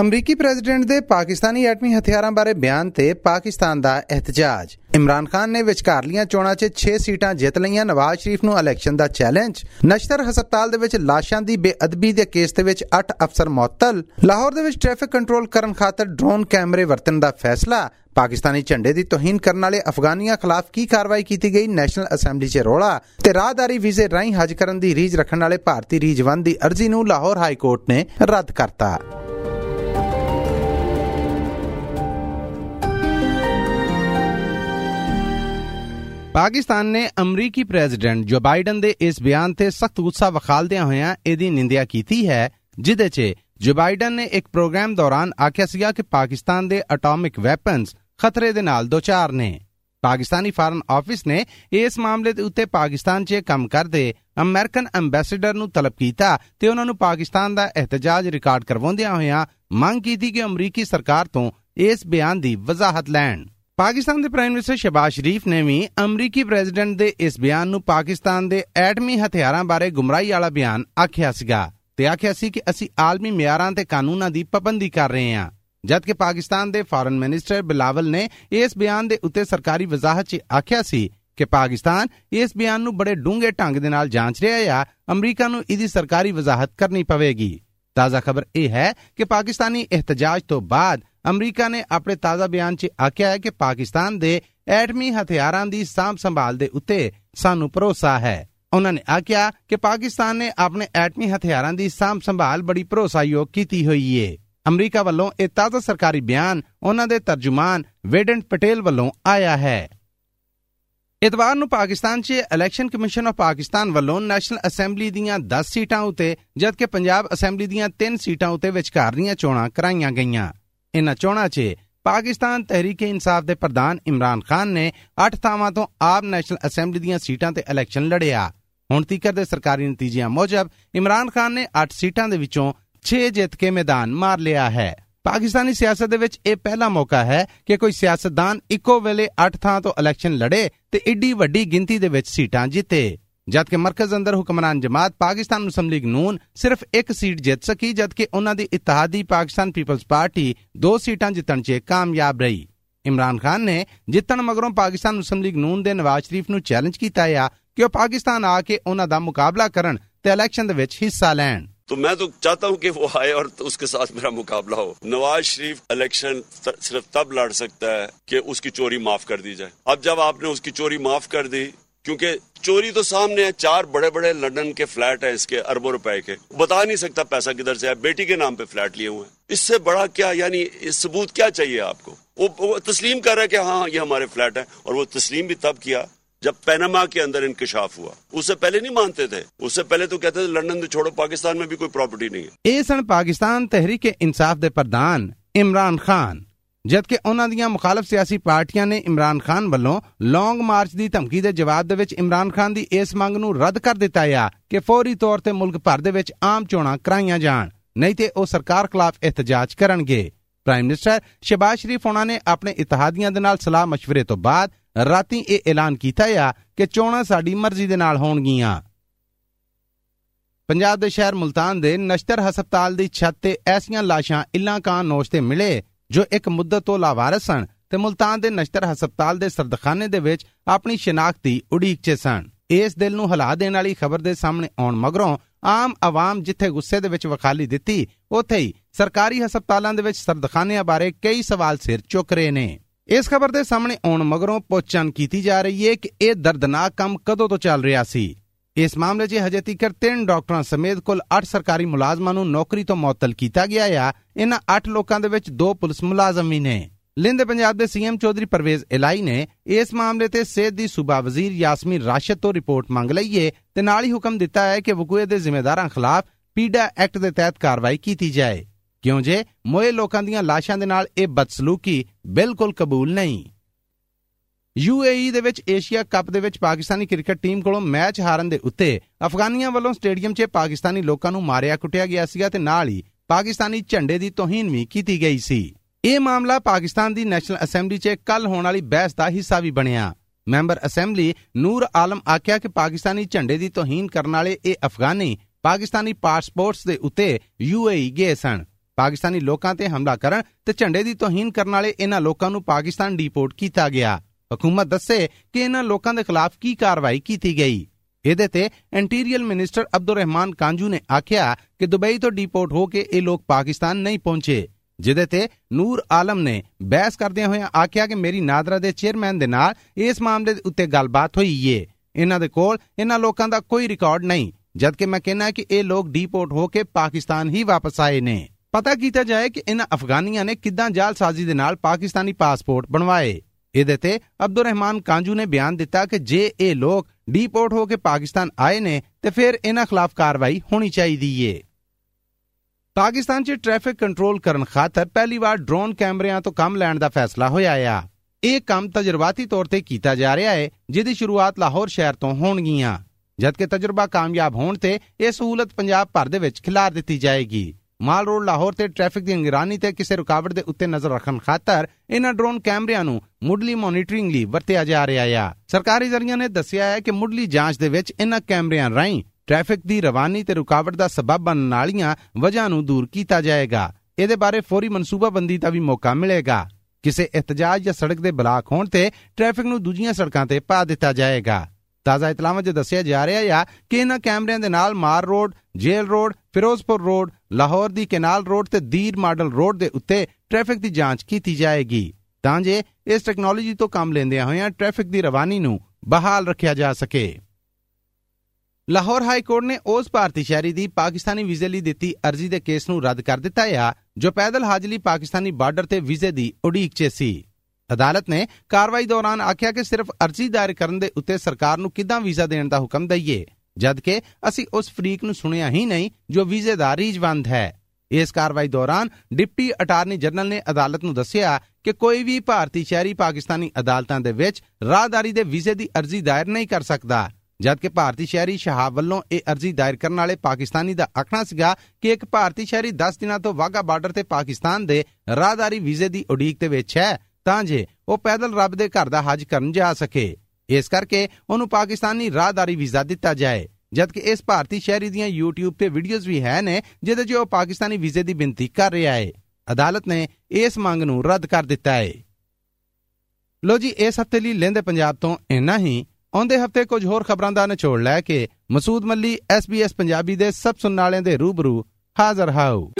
ਅਮਰੀਕੀ ਪ੍ਰੈਜ਼ੀਡੈਂਟ ਦੇ ਪਾਕਿਸਤਾਨੀ ਐਟਮੀ ਹਥਿਆਰਾਂ ਬਾਰੇ ਬਿਆਨ ਤੇ ਪਾਕਿਸਤਾਨ ਦਾ ਇhtਜਾਜ ਇਮਰਾਨ ਖਾਨ ਨੇ ਵਿਚਕਾਰਲੀਆਂ ਚੋਣਾਂ 'ਚ 6 ਸੀਟਾਂ ਜਿੱਤ ਲਈਆਂ। ਨਵਾਜ਼ ਸ਼ਰੀਫ ਨੂੰ ਇਲੈਕਸ਼ਨ ਦਾ ਚੈਲੰਜ। ਨਸ਼ਤਰ ਹਸਪਤਾਲ ਦੇ ਵਿੱਚ ਲਾਸ਼ਾਂ ਦੀ ਬੇਅਦਬੀ ਦੇ ਕੇਸ ਦੇ ਵਿੱਚ 8 ਅਫਸਰ ਮੁਅੱਤਲ। ਲਾਹੌਰ ਦੇ ਵਿੱਚ ਟ੍ਰੈਫਿਕ ਕੰਟਰੋਲ ਕਰਨ ਖਾਤਰ ਡਰੋਨ ਕੈਮਰੇ ਵਰਤਣ ਦਾ ਫੈਸਲਾ। ਪਾਕਿਸਤਾਨੀ ਝੰਡੇ ਦੀ ਤੋਹੀਨ ਕਰਨ ਵਾਲੇ ਅਫਗਾਨੀਆਂ ਖਿਲਾਫ ਕੀ ਕਾਰਵਾਈ ਕੀਤੀ ਗਈ? ਨੈਸ਼ਨਲ ਅਸੈਂਬਲੀ 'ਚ ਰੋਲਾ। ਤੇ ਰਾਹਦਾਰੀ ਵੀਜ਼ੇ ਰਾਹੀਂ ਹਜ ਕਰਨ ਦੀ ਰੀਜ ਰੱਖਣ ਵਾਲੇ ਭਾਰਤੀ ਰੀਜਵੰਦ ਦੀ ਅਰਜ਼ੀ ਨੂੰ ਲਾਹੌਰ ਹਾਈ ਕੋਰਟ ਨੇ ਰੱਦ ਕਰਤਾ। ਪਾਕਿਸਤਾਨ ਨੇ ਅਮਰੀਕੀ ਪ੍ਰੈਜ਼ੀਡੈਂਟ ਜੋ ਬਾਈਡਨ ਦੇ ਇਸ ਬਿਆਨ ਤੇ ਸਖਤ ਗੁੱਸਾ ਵਿਖਾਲਦਿਆਂ ਹੋਇਆਂ ਇਹਦੀ ਨਿੰਦਿਆ ਕੀਤੀ ਹੈ ਜਿਦੇ 'ਚ ਜੋ ਬਾਈਡਨ ਨੇ ਇੱਕ ਪ੍ਰੋਗਰਾਮ ਦੌਰਾਨ ਆਖਿਆ ਸੀਗਾ ਕਿ ਪਾਕਿਸਤਾਨ ਦੇ ਐਟੋਮਿਕ ਵੈਪਨਸ ਖਤਰੇ ਦੇ ਨਾਲ ਦੋਚਾਰ ਨੇ। ਪਾਕਿਸਤਾਨੀ ਫਾਰਨ ਆਫਿਸ ਨੇ ਇਸ ਮਾਮਲੇ ਦੇ ਉੱਤੇ ਪਾਕਿਸਤਾਨ 'ਚ ਕੰਮ ਕਰਦੇ ਅਮਰੀਕਨ ਐਮਬੈਸਡਰ ਨੂੰ ਤਲਬ ਕੀਤਾ ਤੇ ਉਹਨਾਂ ਨੂੰ ਪਾਕਿਸਤਾਨ ਦਾ ਇhtਜਾਜ ਰਿਕਾਰਡ ਕਰਵਾਉਂਦਿਆਂ ਹੋਇਆਂ ਮੰਗ ਕੀਤੀ ਕਿ ਅਮਰੀਕੀ ਸਰਕਾਰ ਤੋਂ ਇਸ ਬਿਆਨ ਦੀ ਵਜ਼ਾਹਤ ਲੈਣ। ਪਾਕਿਸਤਾਨ ਦੇ ਪ੍ਰਾਈਮ ਮਿਨਿਸਟਰ ਸ਼ਬਾਜ਼ ਸ਼ਰੀਫ ਨੇ ਵੀ ਅਮਰੀਕੀ ਪ੍ਰੈਜ਼ੀਡੈਂਟ ਦੇ ਇਸ ਬਿਆਨ ਨੂੰ ਪਾਕਿਸਤਾਨ ਦੇ ਐਟਮੀ ਹਥਿਆਰਾਂ ਬਾਰੇ ਗੁੰਮਰਾਹੀ ਵਾਲਾ ਬਿਆਨ ਆਖਿਆ ਸੀਗਾ ਤੇ ਆਖਿਆ ਸੀ ਕਿ ਅਸੀਂ ਆਲਮੀ ਮਿਆਰਾਂ ਤੇ ਕਾਨੂੰਨਾਂ ਦੀ ਪਾਬੰਦੀ ਕਰ ਰਹੇ ਹਾਂ। ਜਦਕਿ ਪਾਕਿਸਤਾਨ ਦੇ ਫਾਰਨ ਮਿਨਿਸਟਰ ਬਿਲਾਵਲ ਨੇ ਇਸ ਬਿਆਨ ਦੇ ਉੱਤੇ ਸਰਕਾਰੀ ਵਜ਼ਾਹਤ 'ਚ ਆਖਿਆ ਸੀ ਕਿ ਪਾਕਿਸਤਾਨ ਇਸ ਬਿਆਨ ਨੂੰ ਬੜੇ ਡੂੰਘੇ ਢੰਗ ਦੇ ਨਾਲ ਜਾਂਚ ਰਿਹਾ ਹੈ, ਅਮਰੀਕਾ ਨੂੰ ਇਹਦੀ ਸਰਕਾਰੀ ਵਜ਼ਾਹਤ ਕਰਨੀ ਪਵੇਗੀ। ਤਾਜ਼ਾ ਖਬਰ ਇਹ ਹੈ ਕਿ ਪਾਕਿਸਤਾਨੀ ਇhtਜਾਜ ਤੋਂ ਬਾਅਦ ਅਮਰੀਕਾ ਨੇ ਆਪਣੇ ਤਾਜ਼ਾ ਬਿਆਨ 'ਚ ਆਖਿਆ ਹੈ ਕਿ ਪਾਕਿਸਤਾਨ ਦੇ ਐਟਮੀ ਹਥਿਆਰਾਂ ਦੀ ਸਾਂਭ ਸੰਭਾਲ ਦੇ ਉੱਤੇ ਸਾਨੂੰ ਭਰੋਸਾ ਹੈ। ਉਹਨਾਂ ਨੇ ਆਖਿਆ ਕਿ ਪਾਕਿਸਤਾਨ ਨੇ ਆਪਣੇ ਐਟਮੀ ਹਥਿਆਰਾਂ ਦੀ ਸਾਂਭ ਸੰਭਾਲ ਬੜੀ ਭਰੋਸਾਯੋਗ ਕੀਤੀ ਹੋਈ ਏ। ਅਮਰੀਕਾ ਵੱਲੋਂ ਇਹ ਤਾਜ਼ਾ ਸਰਕਾਰੀ ਬਿਆਨ ਉਹਨਾਂ ਦੇ ਤਰਜਮਾਨ ਵੇਡੈਂਟ ਪਟੇਲ ਵੱਲੋਂ ਆਇਆ ਹੈ। ਇਤਵਾਰ ਨੂੰ ਪਾਕਿਸਤਾਨ 'ਚ ਇਲੈਕਸ਼ਨ ਕਮਿਸ਼ਨ ਆਫ ਪਾਕਿਸਤਾਨ ਵੱਲੋਂ ਨੈਸ਼ਨਲ ਅਸੈਂਬਲੀ ਦੀਆਂ 10 ਸੀਟਾਂ ਉਤੇ, ਜਦਕਿ ਪੰਜਾਬ ਅਸੈਂਬਲੀ ਦੀਆਂ 3 ਸੀਟਾਂ ਉਤੇ ਵਿਚਕਾਰਲੀਆਂ ਚੋਣਾਂ ਕਰਾਈਆਂ ਗਈਆਂ। ਇਨ੍ਹਾਂ ਚੋਣਾਂ 'ਚ। ਪਾਕਿਸਤਾਨ ਤਹਿਰੀਕ-ਏ ਇਨਸਾਫ ਦੇ ਪ੍ਰਧਾਨ ਇਮਰਾਨ ਖਾਨ ਨੇ 8 ਥਾਵਾਂ ਤੋਂ ਆਪ ਨੈਸ਼ਨਲ ਅਸੈਂਬਲੀ ਦੀਆਂ ਸੀਟਾਂ ਤੇ ਇਲੈਕਸ਼ਨ ਲੜਿਆ। ਹੁਣ ਤੀਕਰ ਦੇ ਸਰਕਾਰੀ ਨਤੀਜਿਆਂ ਮੁਜਬ ਇਮਰਾਨ ਖਾਨ ਨੇ 8 ਸੀਟਾਂ ਦੇ ਵਿੱਚੋਂ 6 ਜਿੱਤ ਕੇ ਮੈਦਾਨ ਮਾਰ ਲਿਆ ਹੈ। ਪਾਕਿਸਤਾਨੀ ਸਿਆਸਤ ਦੇ ਵਿੱਚ ਇਹ ਪਹਿਲਾ ਮੌਕਾ ਹੈ ਕਿ ਕੋਈ ਸਿਆਸਤਦਾਨ ਇੱਕੋ ਵੇਲੇ 8 ਥਾਂ ਤੋਂ ਇਲੈਕਸ਼ਨ ਲੜੇ ਤੇ ਏਡੀ ਵੱਡੀ ਗਿਣਤੀ ਦੇ ਵਿੱਚ ਸੀਟਾਂ ਜਿੱਤੇ। ਜਦਕਿ ਮਰਕਜ਼ ਅੰਦਰ ਹੁਕਮਰਾਨ ਜਮਾਤ ਪਾਕਿਸਤਾਨ ਮੁਸਲਿਮ ਲੀਗ ਨੂਨ ਸਿਰਫ ਇੱਕ ਸੀਟ ਜਿੱਤ ਸਕੀ ਜਦਕਿ ਉਹਨਾਂ ਦੀ ਇਤਿਹਾਦੀ ਪਾਕਿਸਤਾਨ ਪੀਪਲਸ ਪਾਰਟੀ ਦੋ ਸੀਟਾਂ ਜਿੱਤਣ 'ਚ ਕਾਮਯਾਬ ਰਹੀ ਇਮਰਾਨ ਖਾਨ ਨੇ ਜਿੱਤਣ ਮਗਰੋਂ ਪਾਕਿਸਤਾਨ ਮੁਸਲਿਮ ਲੀਗ ਨੂਨ ਦੇ ਨਵਾਜ਼ ਸ਼ਰੀਫ ਨੂੰ ਚੈਲੰਜ ਕੀਤਾ ਆ ਕਿ ਉਹ ਪਾਕਿਸਤਾਨ ਆ ਕੇ ਉਹਨਾਂ ਦਾ ਮੁਕਾਬਲਾ ਕਰਨ ਤੇ ਇਲੈਕਸ਼ਨ ਦੇ ਵਿੱਚ ਹਿੱਸਾ ਲੈਣ तो मैं तो चाहता हूं कि वो आए और उसके साथ मेरा मुकाबला हो नवाज शरीफ इलेक्शन सिर्फ तब लड़ सकता है कि उसकी चोरी माफ कर दी जाए अब जब आपने उसकी चोरी माफ कर दी क्योंकि चोरी तो सामने है चार बड़े बड़े लंदन के फ्लैट है इसके अरबों रुपए के। बता नहीं सकता पैसा किधर से है बेटी के नाम पे फ्लैट लिए हुए हैं। इससे बड़ा क्या यानी इस सबूत क्या चाहिए आपको? वो, वो तस्लीम कर रहा है कि हाँ, हाँ ये हमारे फ्लैट है और वो तस्लीम भी तब किया जब पैनामा के अंदर इंकशाफ हुआ। उससे पहले नहीं मानते थे। उससे पहले तो कहते थे लंदन तो छोड़ो पाकिस्तान में भी कोई प्रॉपर्टी नहीं है। ये सन पाकिस्तान तहरीक इंसाफ दे प्रधान इमरान खान। ਜਦਕਿ ਉਹਨਾਂ ਦੀਆਂ ਮੁਖਾਲਫ ਸਿਆਸੀ ਪਾਰਟੀਆਂ ਨੇ ਇਮਰਾਨ ਖਾਨ ਵੱਲੋਂ ਲੌਂਗ ਮਾਰਚ ਦੀ ਧਮਕੀ ਦੇ ਜਵਾਬ ਦੇ ਵਿੱਚ ਇਮਰਾਨ ਖਾਨ ਦੀ ਇਸ ਮੰਗ ਨੂੰ ਰੱਦ ਕਰ ਦਿੱਤਾ ਆ ਕਿ ਫੌਰੀ ਤੌਰ ਤੇ ਮੁਲਕ ਭਰ ਦੇ ਵਿੱਚ ਆਮ ਚੋਣਾਂ ਕਰਾਈਆਂ ਜਾਣ, ਨਹੀਂ ਤੇ ਉਹ ਸਰਕਾਰ ਖਿਲਾਫ ਇhtਜਾਜ ਕਰਨਗੇ। ਪ੍ਰਾਈਮ ਮਿਨਿਸਟਰ ਸ਼ਬਾਜ਼ ਸ਼ਰੀਫ ਉਹਨਾਂ ਨੇ ਆਪਣੇ ਇਤਿਹਾਦੀਆਂ ਦੇ ਨਾਲ ਸਲਾਹ مشਵਰੇ ਤੋਂ ਬਾਅਦ ਰਾਤੀ ਇਹ ਐਲਾਨ ਕੀਤਾ ਆ ਕਿ ਚੋਣਾਂ ਸਾਡੀ ਮਰਜ਼ੀ ਦੇ ਨਾਲ ਹੋਣਗੀਆਂ। ਪੰਜਾਬ ਦੇ ਸ਼ਹਿਰ ਮੁਲਤਾਨ ਦੇ ਨਸ਼ਤਰ ਹਸਪਤਾਲ ਦੀ ਛੱਤ ਤੇ ਐਸੀਆਂ ਲਾਸ਼ਾਂ ਇੱਲਾਂ ਕਾਂ ਨੋਸ਼ ਤੇ ਮਿਲੇ ਜੋ ਇੱਕ ਮੁੱਦਤ ਤੋਂ ਲਾਵਾਰਸ ਸਨ ਤੇ ਮੁਲਤਾਨ ਦੇ ਨਸ਼ਤਰ ਹਸਪਤਾਲ ਦੇ ਸਰਦਖਾਨੇ ਦੇ ਵਿੱਚ ਆਪਣੀ ਸ਼ਨਾਖਤੀ ਉਡੀਕ 'ਚ ਸਨ। ਇਸ ਦਿਲ ਨੂੰ ਹਿਲਾ ਦੇਣ ਵਾਲੀ ਖਬਰ ਦੇ ਸਾਹਮਣੇ ਆਉਣ ਮਗਰੋਂ ਆਮ ਆਵਾਮ ਜਿੱਥੇ ਗੁੱਸੇ ਦੇ ਵਿੱਚ ਵਖਾਲੀ ਦਿੱਤੀ, ਉੱਥੇ ਹੀ ਸਰਕਾਰੀ ਹਸਪਤਾਲਾਂ ਦੇ ਵਿੱਚ ਸਰਦਖਾਨਿਆਂ ਬਾਰੇ ਕਈ ਸਵਾਲ ਸਿਰ ਚੁੱਕ ਰਹੇ ਨੇ। ਇਸ ਖਬਰ ਦੇ ਸਾਹਮਣੇ ਆਉਣ ਮਗਰੋਂ ਪੁੱਛਣ ਕੀਤੀ ਜਾ ਰਹੀ ਹੈ ਕਿ ਇਹ ਦਰਦਨਾਕ ਕੰਮ ਕਦੋਂ ਤੋਂ ਚੱਲ ਰਿਹਾ ਸੀ? ਇਸ ਮਾਮਲੇ 'ਚ ਹਜੇ ਤੀਕਰ ਤਿੰਨ ਡਾਕਟਰਾਂ ਸਮੇਤ ਕੁੱਲ 8 ਸਰਕਾਰੀ ਮੁਲਾਜ਼ਮਾਂ ਨੂੰ ਨੌਕਰੀ ਤੋਂ ਮੁਅੱਤਲ ਕੀਤਾ ਗਿਆ ਆ। ਇਹਨਾਂ 8 ਲੋਕਾਂ ਦੇ ਵਿੱਚ ਦੋ ਪੁਲਿਸ ਮੁਲਾਜ਼ਮ ਵੀ ਨੇ। ਲਿੰਦੇ ਪੰਜਾਬ ਦੇ ਸੀਐਮ ਚੌਧਰੀ ਪਰਵੇਜ਼ ਇਲਾਈ ਨੇ ਇਸ ਮਾਮਲੇ ਤੇ ਸਿਹਤ ਦੀ ਸੂਬਾ ਵਜ਼ੀਰ ਯਾਸਮੀਨ ਰਾਸ਼ਦ ਤੋਂ ਰਿਪੋਰਟ ਮੰਗ ਲਈ ਏ ਤੇ ਨਾਲ ਹੀ ਹੁਕਮ ਦਿੱਤਾ ਹੈ ਕਿ ਵਕੂਏ ਦੇ ਜ਼ਿੰਮੇਦਾਰਾਂ ਖਿਲਾਫ ਪੀਡਾ ਐਕਟ ਦੇ ਤਹਿਤ ਕਾਰਵਾਈ ਕੀਤੀ ਜਾਏ। ਕਿਉਂ ਜੇ ਮੋਏ ਲੋਕਾਂ ਦੀਆਂ ਲਾਸ਼ਾਂ ਦੇ ਨਾਲ ਇਹ ਬਦਸਲੂਕੀ ਬਿਲਕੁਲ ਕਬੂਲ ਨਹੀਂ। ਯੂਏਈ ਦੇ ਵਿੱਚ ਏਸ਼ੀਆ ਕੱਪ ਦੇ ਵਿੱਚ ਪਾਕਿਸਤਾਨੀ ਕ੍ਰਿਕਟ ਟੀਮ ਕੋਲੋਂ ਮੈਚ ਹਾਰਨ ਦੇ ਉੱਤੇ ਅਫਗਾਨੀਆਂ ਵੱਲੋਂ ਸਟੇਡੀਅਮ 'ਚ ਪਾਕਿਸਤਾਨੀ ਲੋਕਾਂ ਨੂੰ ਮਾਰਿਆ ਕੁੱਟਿਆ ਗਿਆ ਸੀਗਾ ਤੇ ਨਾਲ ਹੀ ਪਾਕਿਸਤਾਨੀ ਝੰਡੇ ਦੀ ਤੋਹੀਨ ਵੀ ਕੀਤੀ ਗਈ ਸੀ। ਇਹ ਮਾਮਲਾ ਪਾਕਿਸਤਾਨ ਦੀ ਨੈਸ਼ਨਲ ਅਸੈਂਬਲੀ 'ਚ ਕੱਲ ਹੋਣ ਵਾਲੀ ਬਹਿਸ ਦਾ ਹਿੱਸਾ ਵੀ ਬਣਿਆ। ਮੈਂਬਰ ਅਸੈਂਬਲੀ ਨੂਰ ਆਲਮ ਆਖਿਆ ਕਿ ਪਾਕਿਸਤਾਨੀ ਝੰਡੇ ਦੀ ਤੋਹੀਨ ਕਰਨ ਵਾਲੇ ਇਹ ਅਫਗਾਨੀ ਪਾਕਿਸਤਾਨੀ ਪਾਸਪੋਰਟਸ ਦੇ ਉੱਤੇ ਯੂਏਈ ਗਏ ਸਨ। ਪਾਕਿਸਤਾਨੀ ਲੋਕਾਂ ਤੇ ਹਮਲਾ ਕਰਨ ਤੇ ਝੰਡੇ ਦੀ ਤੋਹੀਨ ਕਰਨ ਵਾਲੇ ਇਹਨਾਂ ਲੋਕਾਂ ਨੂੰ ਪਾਕਿਸਤਾਨ ਡਿਪੋਰਟ ਕੀਤਾ ਗਿਆ। ਹਕੂਮਤ ਦੱਸੇ ਕਿ ਇਹਨਾਂ ਲੋਕਾਂ ਦੇ ਖਿਲਾਫ ਕੀ ਕਾਰਵਾਈ ਕੀਤੀ ਗਈ। ਇਹਦੇ ਤੇ ਇੰਟੀਰੀਅਰ ਮਿਨਿਸਟਰ ਅਬਦੁਰ ਰਹਿਮਾਨ ਕਾਂਜੂ ਨੇ ਆਖਿਆ ਕਿ ਦੁਬਈ ਤੋਂ ਡਿਪੋਰਟ ਹੋ ਕੇ ਇਹ ਲੋਕ ਪਾਕਿਸਤਾਨ ਨਹੀਂ ਪਹੁੰਚੇ, ਜਿਹਦੇ ਤੇ ਨੂਰ ਆਲਮ ਨੇ ਬਹਿਸ ਕਰਦਿਆਂ ਹੋਇਆਂ ਆਖਿਆ ਕਿ ਮੇਰੀ ਨਾਦਰਾ ਦੇ ਚੇਅਰਮੈਨ ਦੇ ਨਾਲ ਇਸ ਮਾਮਲੇ ਦੇ ਉੱਤੇ ਗੱਲਬਾਤ ਹੋਈ ਏ। ਇਹਨਾਂ ਦੇ ਕੋਲ ਇਹਨਾਂ ਲੋਕਾਂ ਦਾ ਕੋਈ ਰਿਕਾਰਡ ਨਹੀਂ, ਜਦਕਿ ਮੈਂ ਕਹਿੰਨਾ ਕਿ ਇਹ ਲੋਕ ਡਿਪੋਰਟ ਹੋ ਕੇ ਪਾਕਿਸਤਾਨ ਹੀ ਵਾਪਸ ਆਏ ਨੇ। ਪਤਾ ਕੀਤਾ ਜਾਏ ਕਿ ਇਹਨਾਂ ਅਫਗਾਨੀਆਂ ਨੇ ਕਿੱਦਾਂ ਜਾਲਸਾਜ਼ੀ ਦੇ ਨਾਲ ਪਾਕਿਸਤਾਨੀ ਪਾਸਪੋਰਟ ਬਣਵਾਏ। ਇਹਦੇ ਤੇ ਅਬਦੁਰ ਰਹਿਮਾਨ ਕਾਂਜੂ ਨੇ ਬਿਆਨ ਦਿੱਤਾ ਕਿ ਜੇ ਇਹ ਲੋਕ ਡਿਪੋਰਟ ਹੋ ਕੇ ਪਾਕਿਸਤਾਨ ਆਏ ਨੇ ਤੇ ਫਿਰ ਇਹਨਾਂ ਖਿਲਾਫ ਕਾਰਵਾਈ ਹੋਣੀ ਚਾਹੀਦੀ ਏ ਪਾਕਿਸਤਾਨ 'ਚ ਟ੍ਰੈਫਿਕ ਕੰਟਰੋਲ ਕਰਨ ਖਾਤਰ ਪਹਿਲੀ ਵਾਰ ਡਰੋਨ ਕੈਮਰਿਆਂ ਤੋਂ ਕੰਮ ਲੈਣ ਦਾ ਫੈਸਲਾ ਹੋਇਆ ਆ ਇਹ ਕੰਮ ਤਜਰਬਾਤੀ ਤੌਰ ਤੇ ਕੀਤਾ ਜਾ ਰਿਹਾ ਹੈ ਜਿਹਦੀ ਸ਼ੁਰੂਆਤ ਲਾਹੌਰ ਸ਼ਹਿਰ ਤੋਂ ਹੋਣਗੀਆਂ ਜਦਕਿ ਤਜਰਬਾ ਕਾਮਯਾਬ ਹੋਣ ਤੇ ਇਹ ਸਹੂਲਤ ਪੰਜਾਬ ਭਰ ਦੇ ਵਿੱਚ ਖਿਲਾਰ ਦਿੱਤੀ ਜਾਏਗੀ ਮਾਲ ਰੋਡ ਲਾਹੌਰ ਤੇ ਟ੍ਰੈਫਿਕ ਦੀ ਨਿਗਰਾਨੀ ਤੇ ਕਿਸੇ ਰੁਕਾਵਟ ਦੇ ਉੱਤੇ ਨਜ਼ਰ ਰੱਖਣ ਖਾਤਰ ਇਹਨਾਂ ਡਰੋਨ ਕੈਮਰਿਆਂ ਨੂੰ ਮੁੱਢਲੀ ਮੋਨੀਟਰਿੰਗ ਲਈ ਵਰਤਿਆ ਜਾ ਰਿਹਾ ਹੈ ਸਰਕਾਰੀ ਜ਼ਰੀਆਂ ਨੇ ਦੱਸਿਆ ਹੈ ਕਿ ਮੁੱਢਲੀ ਜਾਂਚ ਦੇ ਵਿੱਚ ਇਹਨਾਂ ਕੈਮਰਿਆਂ ਰਾਹੀਂ ਟ੍ਰੈਫਿਕ ਦੀ ਰਵਾਨੀ ਤੇ ਰੁਕਾਵਟ ਦਾ ਸਬਬ ਬਣਨ ਵਾਲੀਆਂ ਵਜ੍ਹਾ ਨੂੰ ਦੂਰ ਕੀਤਾ ਜਾਏਗਾ। ਇਹਦੇ ਬਾਰੇ ਫੌਰੀ ਮਨਸੂਬਾਬੰਦੀ ਦਾ ਵੀ ਮੌਕਾ ਮਿਲੇਗਾ। ਕਿਸੇ ਇhtਜਾਜ ਜਾਂ ਸੜਕ ਦੇ ਬਲਾਕ ਹੋਣ ਤੇ ਟ੍ਰੈਫਿਕ ਨੂੰ ਦੂਜੀਆਂ ਸੜਕਾਂ ਤੇ ਪਾ ਦਿੱਤਾ ਜਾਏਗਾ। ਤਾਜ਼ਾ ਇਤਲਾਹਾਂ 'ਚ ਦੱਸਿਆ ਜਾ ਰਿਹਾ ਹੈ ਕਿ ਇਹਨਾਂ ਕੈਮਰਿਆਂ ਦੇ ਨਾਲ ਮਾਰ road jail road Ferozepur road, Lahore ਦੀ ਕੈਨਾਲ ਰੋਡ ਤੇ ਦੀਰ ਮਾਡਲ ਰੋਡ ਦੇ ਉੱਤੇ ਟ੍ਰੈਫਿਕ ਦੀ ਜਾਂਚ ਕੀਤੀ ਜਾਏਗੀ। ਤਾਂ ਜੇ ਇਸ ਟੈਕਨੋਲੋਜੀ ਤੋਂ ਕੰਮ ਲੈਂਦਿਆਂ ਹੋਇਆਂ ਟ੍ਰੈਫਿਕ ਦੀ ਰਵਾਨੀ ਨੂੰ ਬਹਾਲ ਰੱਖਿਆ ਜਾ ਸਕੇ। ਲਾਹੌਰ ਹਾਈ ਕੋਰਟ ਨੇ ਉਸ ਭਾਰਤੀ ਸ਼ਹਿਰੀ ਦੀ ਪਾਕਿਸਤਾਨੀ ਵੀਜ਼ੇ ਲਈ ਦਿੱਤੀ ਅਰਜ਼ੀ ਦੇ ਕੇਸ ਨੂੰ ਰੱਦ ਕਰ ਦਿੱਤਾ ਹੈ ਜੋ ਪੈਦਲ ਹਾਜ਼ਰੀ ਲਈ ਪਾਕਿਸਤਾਨੀ ਬਾਰਡਰ ਤੇ ਵੀਜ਼ੇ ਦੀ ਉਡੀਕ 'ਚ ਸੀ। ਅਦਾਲਤ ਨੇ ਕਾਰਵਾਈ ਦੌਰਾਨ ਆਖਿਆ ਕਿ ਸਿਰਫ ਅਰਜ਼ੀ ਦਾਇਰ ਕਰਨ ਦੇ ਉੱਤੇ ਸਰਕਾਰ ਨੂੰ ਕਿਦਾਂ ਵੀਜ਼ਾ ਦੇਣ ਦਾ ਹੁਕਮ ਦਈਏ? ਜਦਕਿ ਅਸੀਂ ਉਸ ਫਰੀਕ ਨੂੰ ਸੁਣਿਆ ਹੀ ਨਹੀਂ, ਜੋ ਵੀਜ਼ੇ ਦਾ ਰੀਜਵੰਦ ਹੈ। ਇਸ ਕਾਰਵਾਈ ਦੌਰਾਨ ਡਿਪਟੀ ਅਟਾਰਨੀ ਜਨਰਲ ਨੇ ਅਦਾਲਤ ਨੂੰ ਦੱਸਿਆ ਕਿ ਕੋਈ ਵੀ ਭਾਰਤੀ ਸ਼ਹਿਰੀ ਪਾਕਿਸਤਾਨੀ ਅਦਾਲਤਾਂ ਦੇ ਵਿੱਚ ਰਾਹਦਾਰੀ ਦੇ ਵੀਜ਼ੇ ਦੀ ਅਰਜ਼ੀ ਦਾਇਰ ਨਹੀਂ ਕਰ ਸਕਦਾ, ਜਦਕਿ ਭਾਰਤੀ ਸ਼ਹਿਰੀ ਸ਼ਹਾਬ ਵੱਲੋਂ ਇਹ ਅਰਜ਼ੀ ਦਾਇਰ ਕਰਨ ਵਾਲੇ ਪਾਕਿਸਤਾਨੀ ਦਾ ਆਖਣਾ ਸੀਗਾ ਕਿ ਇੱਕ ਭਾਰਤੀ ਸ਼ਹਿਰੀ 10 ਦਿਨਾਂ ਤੋਂ ਵਾਗਾ ਬਾਰਡਰ ਤੇ ਪਾਕਿਸਤਾਨ ਦੇ ਰਾਹਦਾਰੀ ਵੀਜ਼ੇ ਦੀ ਉਡੀਕ ਤੇ ਵਿੱਚ ਹੈ, ਤਾਂ ਜੇ ਉਹ ਪੈਦਲ ਰੱਬ ਦੇ ਘਰ ਦਾ ਹਜ ਕਰਨ ਜਾ ਸਕੇ। ਇਸ ਕਰਕੇ ਉਹਨੂੰ ਪਾਕਿਸਤਾਨੀ ਰਾਹਦਾਰੀ ਵੀਜ਼ਾ ਦਿੱਤਾ ਜਾਏ। ਜਦਕਿ ਇਸ ਭਾਰਤੀ ਸ਼ਹਿਰੀ ਦੀਆਂ YouTube ਤੇ ਵੀਡੀਓਜ਼ ਵੀ ਹੈ ਨੇ, ਜਿਹਦੇ 'ਚ ਉਹ ਪਾਕਿਸਤਾਨੀ ਵੀਜ਼ੇ ਦੀ ਬੇਨਤੀ ਕਰ ਰਿਹਾ ਹੈ। ਅਦਾਲਤ ਨੇ ਇਸ ਮੰਗ ਨੂੰ ਰੱਦ ਕਰ ਦਿੱਤਾ ਹੈ। ਲੋ ਜੀ, ਇਸ ਹਫ਼ਤੇ ਲਈ ਲੈਂਦੇ ਪੰਜਾਬ ਤੋਂ ਇੰਨਾ ਹੀ। ਆਉਂਦੇ ਹਫ਼ਤੇ ਕੁਝ ਹੋਰ ਖਬਰਾਂ ਦਾ ਨਿਚੋੜ ਲੈ ਕੇ ਮਸੂਦ ਮੱਲੀ SBS ਪੰਜਾਬੀ ਦੇ ਸਭ ਸੁਣਨ ਵਾਲਿਆਂ ਦੇ ਰੂਬਰੂ ਹਾਜ਼ਰ ਹਾਊ